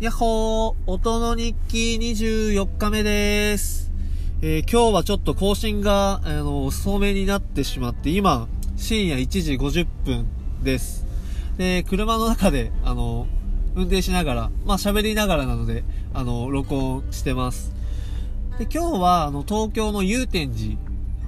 やっほー、音の日記24日目です。えー、今日はちょっと更新が、あの、遅めになってしまって、今、深夜1時50分です。で、車の中で、あの、運転しながら、まあ喋りながらなので、あの、録音してます。で、今日は、あの、東京の祐天寺、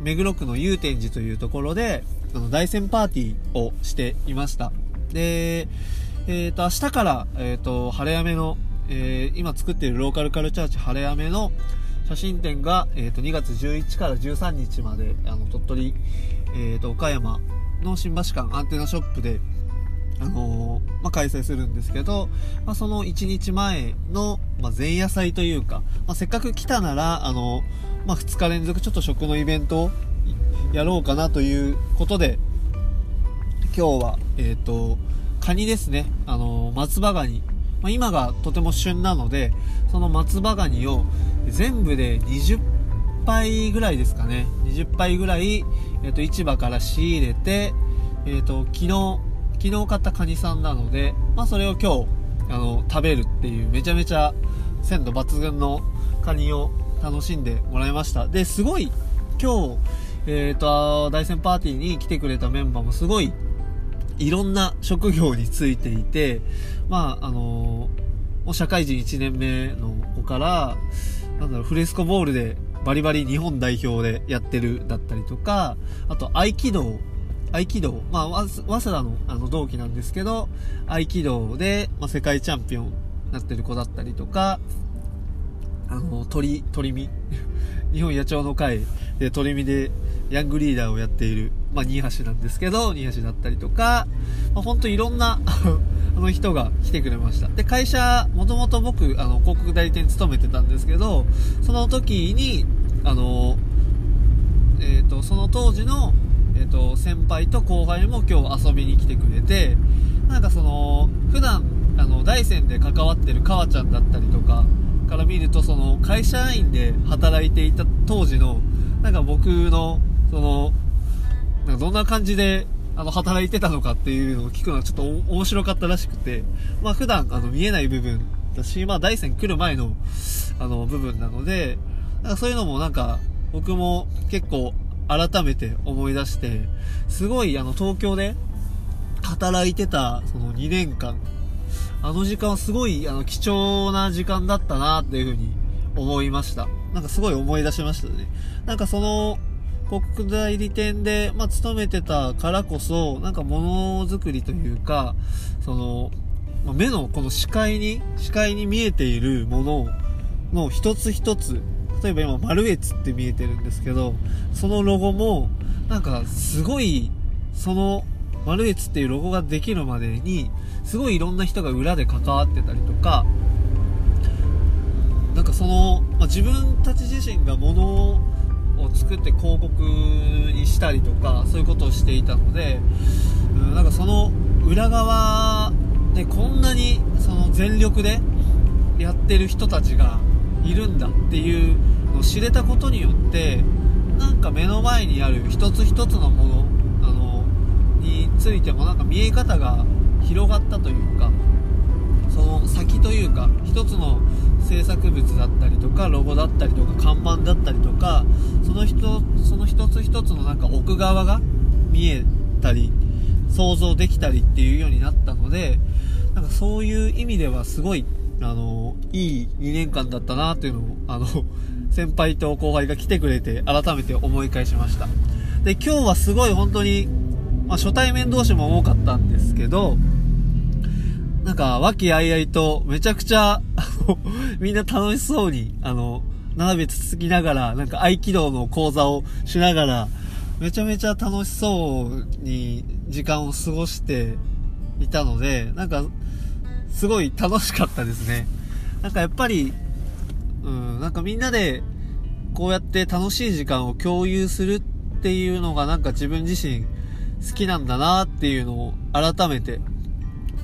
目黒区の祐天寺というところで、あの、大戦パーティーをしていました。で、えっ、ー、と、明日から、えっ、ー、と、晴れ雨の、えー、今作っているローカルカルチャーチ晴れ雨の写真展が、えっ、と、2月11から13日まで、あの、鳥取、えっ、と、岡山の新橋館アンテナショップで、あのまあ、開催するんですけど、まあ、その1日前の、まあ、前夜祭というか、まあ、せっかく来たなら、あのまあ、2日連続ちょっと食のイベントをやろうかなということで、今日は、えっ、と、カニですね。あの松葉ガニ。まあ、今がとても旬なので、その松葉ガニを全部で20杯ぐらいですかね。20杯ぐらい、えっ、ー、と、市場から仕入れて、えっ、ー、と、昨日、昨日買ったカニさんなので、まあ、それを今日、あの、食べるっていう、めちゃめちゃ鮮度抜群のカニを楽しんでもらいました。で、すごい、今日、えっ、ー、と、大戦パーティーに来てくれたメンバーもすごいいろんな職業についていて、まあ、あのもう社会人1年目の子から、なんだろう、フレスコボールでバリバリ日本代表でやってるだったりとか、あと合気道、合気道、まあ、早稲田のあの同期なんですけど、合気道で、まあ、世界チャンピオンになってる子だったりとか、あの、鳥、鳥見。日本野鳥の会で鳥見でヤングリーダーをやっている、まあ、新橋なんですけど、新橋だったりとか、まあ、ほんといろんな あの人が来てくれました。で、会社、もともと僕、あの、広告代理店勤めてたんですけど、その時に、あの、えっ、ー、と、その当時の、えっ、ー、と、先輩と後輩も今日遊びに来てくれて、なんかその、普段、あの、大山で関わってる川ちゃんだったりとか、から見ると、その、会社員で働いていた当時の、なんか僕の、その、なんかどんな感じで、あの、働いてたのかっていうのを聞くのはちょっと面白かったらしくて、まあ普段、あの、見えない部分だし、まあ大山来る前の、あの、部分なので、なんかそういうのもなんか、僕も結構改めて思い出して、すごいあの、東京で働いてた、その2年間、あの時間はすごい、あの、貴重な時間だったなっていうふうに思いました。なんかすごい思い出しましたね。なんかその、国代理店で、まあ、勤めてたからこそ、なんかものづくりというか、その、まあ、目のこの視界に、視界に見えているものの一つ一つ、例えば今、マルエツって見えてるんですけど、そのロゴも、なんかすごい、その、マルエツっていうロゴができるまでに、すごいいろんな人が裏で関わってたりとか、なんかその、まあ、自分たち自身が物を作って広告にしたりとかそういうことをしていたので、うん、なんかその裏側でこんなにその全力でやってる人たちがいるんだっていうのを知れたことによってなんか目の前にある一つ一つのものあのについてもなんか見え方が広がったというかその先というか一つの制作物だったりとかロゴだったりとか看板だったりとかその人その一つ一つのなんか奥側が見えたり想像できたりっていうようになったのでなんかそういう意味ではすごいあのいい2年間だったなっていうのをあの 先輩と後輩が来てくれて改めて思い返しました。で今日はすごい本当に、まあ、初対面同士も多かったんですけどなんか、和気あいあいと、めちゃくちゃ、みんな楽しそうに、あの、並べつつきながら、なんか合気道の講座をしながら、めちゃめちゃ楽しそうに時間を過ごしていたので、なんか、すごい楽しかったですね。なんかやっぱり、うん、なんかみんなで、こうやって楽しい時間を共有するっていうのがなんか自分自身好きなんだなっていうのを改めて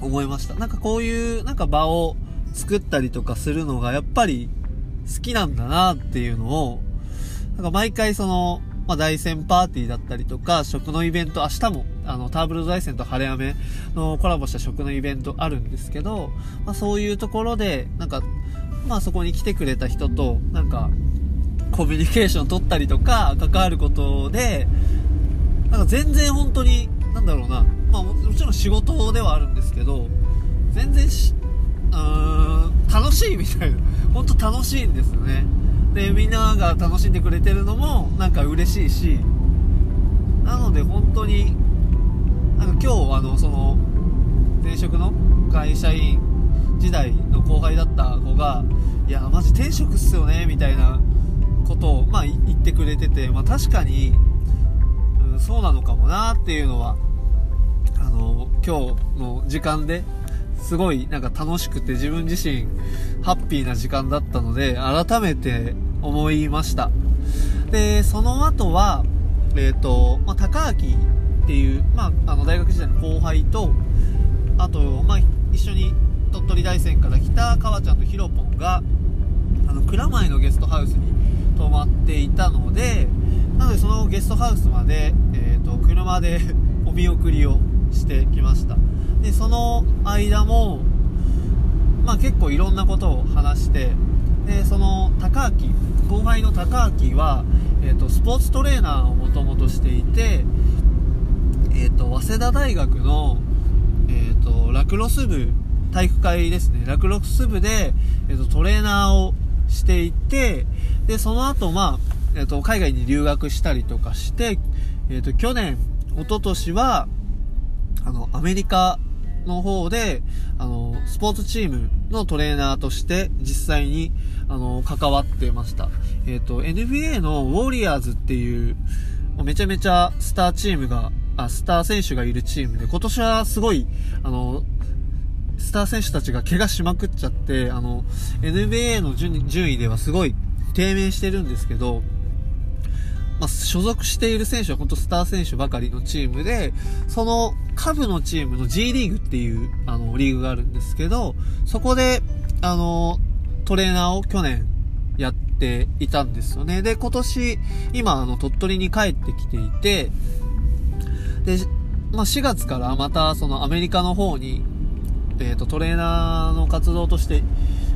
思いました。なんかこういうなんか場を作ったりとかするのがやっぱり好きなんだなっていうのを、なんか毎回その、まあ、大戦パーティーだったりとか、食のイベント明日もあの、ターブルド大山と晴れ雨のコラボした食のイベントあるんですけど、まあ、そういうところで、なんか、まあそこに来てくれた人と、なんか、コミュニケーション取ったりとか、関わることで、なんか全然本当に、なんだろうな、まあもちろん仕事ではあるんですけど、全然し、うーん、楽しいみたいな。本当楽しいんですよね。で、みんなが楽しんでくれてるのも、なんか嬉しいし、なので本当に、なんか今日あの、その、前職の会社員時代の後輩だった子が、いや、マジ転職っすよね、みたいなことを、まあ言ってくれてて、まあ確かに、うん、そうなのかもなっていうのは、あの、今日の時間ですごいなんか楽しくて自分自身ハッピーな時間だったので改めて思いました。でその後はえっ、ー、と、まあ、高明っていう、まあ、あの大学時代の後輩とあと、まあ、一緒に鳥取大山から来た川ちゃんとひろぽんがあの蔵前のゲストハウスに泊まっていたのでなのでそのゲストハウスまで、えーと車で お見送りをしてきました。でその間も、まあ、結構いろんなことを話してでその高明後輩の高明は、えーと、スポーツトレーナーをもともとしていて、えーと、早稲田大学の、えーと、ラクロス部体育会ですね。ラクロス部で、えー、とトレーナーをしていてでその後、まあえー、と海外に留学したりとかして、えー、と去年一昨年はあのアメリカの方で、あの、スポーツチームのトレーナーとして実際に、あの、関わってました。えっ、ー、と、NBA のウォリアーズっていう、めちゃめちゃスターチームが、あ、スター選手がいるチームで、今年はすごい、あの、スター選手たちが怪我しまくっちゃって、あの、NBA の順位ではすごい低迷してるんですけど、所属している選手は本当スター選手ばかりのチームで、その下部のチームの G リーグっていう、あの、リーグがあるんですけど、そこで、あの、トレーナーを去年やっていたんですよね。で、今年、今、あの、鳥取に帰ってきていて、で、まあ、4月からまた、そのアメリカの方に、えっ、ー、と、トレーナーの活動として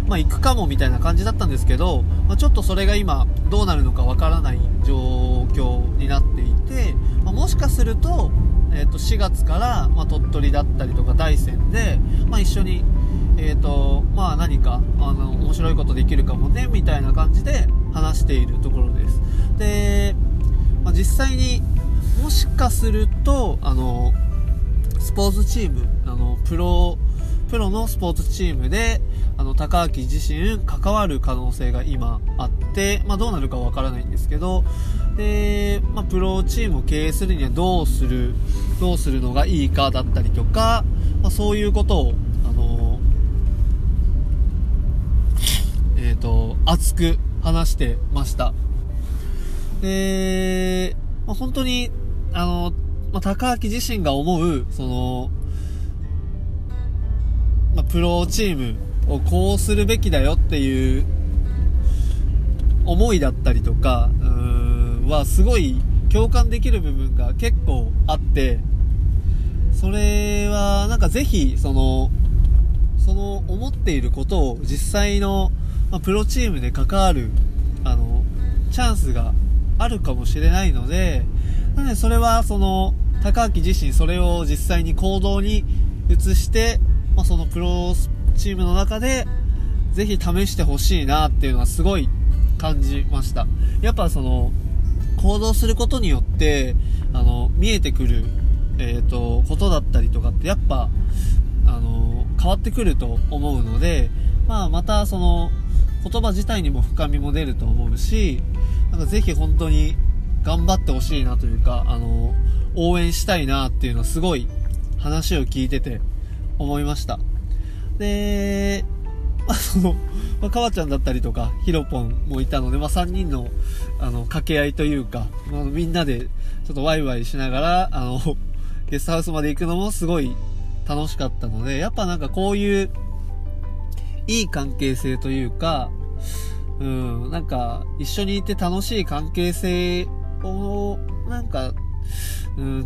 まあ、行くかもみたいな感じだったんですけど、まあ、ちょっとそれが今どうなるのかわからない状況になっていて、まあ、もしかすると,、えー、と4月から、ま鳥取だったりとか大山で、ま一緒に、えーとまあ、何かあの面白いことできるかもねみたいな感じで話しているところです。で、まあ実際にもしかするとあのスポーツチームあのプロプロのスポーツチームであの、高明自身関わる可能性が今あって、まあどうなるかわからないんですけど、で、まあプロチームを経営するにはどうする、どうするのがいいかだったりとか、まあそういうことを、あのえっ、ー、と、熱く話してました。で、まあ、本当に、あの、まあ、高明自身が思う、その、プロチームをこうするべきだよっていう思いだったりとか、はすごい共感できる部分が結構あって、それはなんかぜひ、その、その思っていることを実際の、ま、プロチームで関わる、あの、チャンスがあるかもしれないので、なのでそれはその、高明自身それを実際に行動に移して、まあ、そのプロチームの中で、ぜひ試してほしいなっていうのはすごい感じました。やっぱその、行動することによって、あの、見えてくる、えっ、ー、と、ことだったりとかって、やっぱ、あの、変わってくると思うので、まあ、またその、言葉自体にも深みも出ると思うし、なんかぜひ本当に頑張ってほしいなというか、あの、応援したいなっていうのはすごい話を聞いてて思いました。で、ま あ、その、まあ、かわちゃんだったりとか、ひろぽんもいたので、まあ、3人の、あの、掛け合いというか、まあ、みんなで、ちょっとワイワイしながら、あの、ゲストハウスまで行くのもすごい楽しかったので、やっぱなんかこういう、いい関係性というか、うん、なんか、一緒にいて楽しい関係性を、なんか、うん、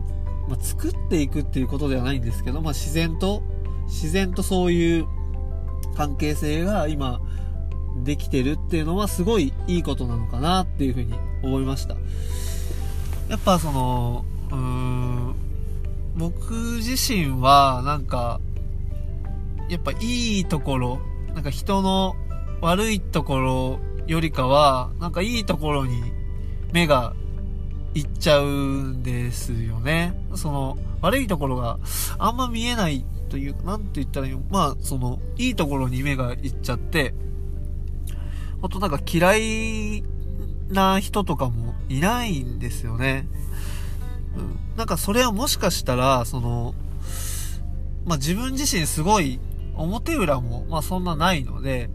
まあ、作っていくっていうことではないんですけど、まあ、自然と、自然とそういう関係性が今、できてるっていうのはすごいいいことなのかなっていうふうに思いました。やっぱその、うーん、僕自身はなんか、やっぱいいところ、なんか人の悪いところよりかは、なんかいいところに目がいっちゃうんですよね。その、悪いところがあんま見えないというか、なんて言ったらいいの？まあ、その、いいところに目がいっちゃって、ほんとなんか嫌いな人とかもいないんですよね。うん。なんかそれはもしかしたら、その、まあ、自分自身すごい表裏も、まあ、そんなないので、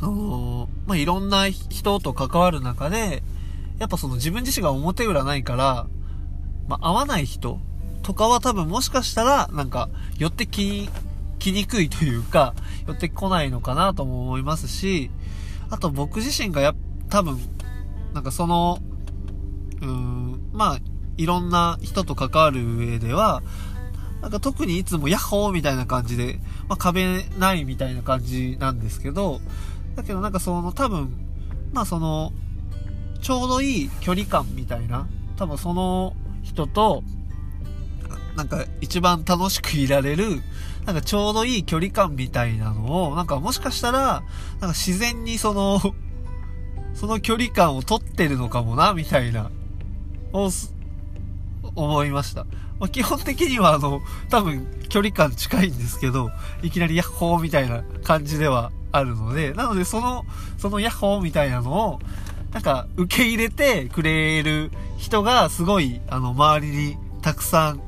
あのまあ、いろんな人と関わる中で、やっぱその自分自身が表裏ないから、まあ、合わない人とかは多分もしかしたら、なんか、寄ってき、きにくいというか、寄ってこないのかなとも思いますし、あと僕自身がや、多分、なんかその、うーん、まあ、いろんな人と関わる上では、なんか特にいつもヤッホーみたいな感じで、まあ壁ないみたいな感じなんですけど、だけどなんかその多分、まあその、ちょうどいい距離感みたいな、多分その人と、なんか一番楽しくいられる、なんかちょうどいい距離感みたいなのを、なんかもしかしたら、なんか自然にその、その距離感を取ってるのかもな、みたいな、を、思いました。まあ、基本的にはあの、多分距離感近いんですけど、いきなりヤッホーみたいな感じではあるので、なのでその、そのヤッホーみたいなのを、なんか受け入れてくれる人がすごい、あの、周りにたくさん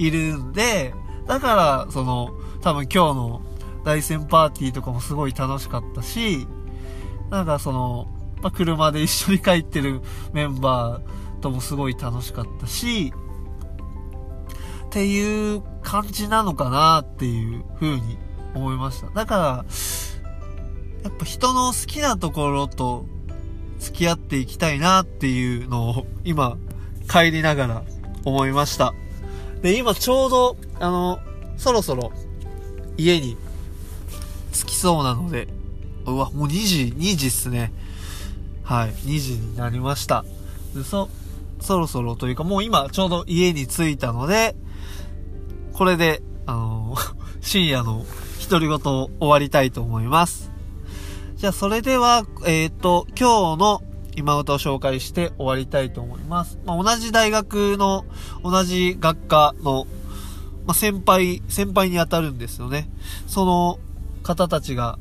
いるんで、だから、その、多分今日の大戦パーティーとかもすごい楽しかったし、なんかその、まあ、車で一緒に帰ってるメンバーともすごい楽しかったし、っていう感じなのかなっていう風に思いました。だから、やっぱ人の好きなところと付き合っていきたいなっていうのを今帰りながら思いました。で、今ちょうど、あの、そろそろ家に着きそうなので、うわ、もう2時、2時っすね。はい、2時になりました。で、そ、そろそろというか、もう今ちょうど家に着いたので、これで、あの 深夜の独り言を終わりたいと思います。じゃあ、それでは、えっ、ー、と、今日の今歌を紹介して終わりたいと思います。まあ、同じ大学の、同じ学科の、まあ、先輩、先輩に当たるんですよね。その方たちが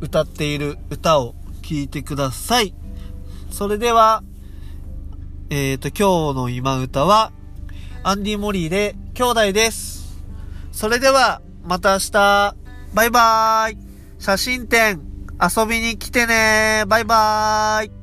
歌っている歌を聴いてください。それでは、えっ、ー、と、今日の今歌は、アンディ・モリーで兄弟です。それでは、また明日、バイバーイ写真展遊びに来てね。バイバーイ。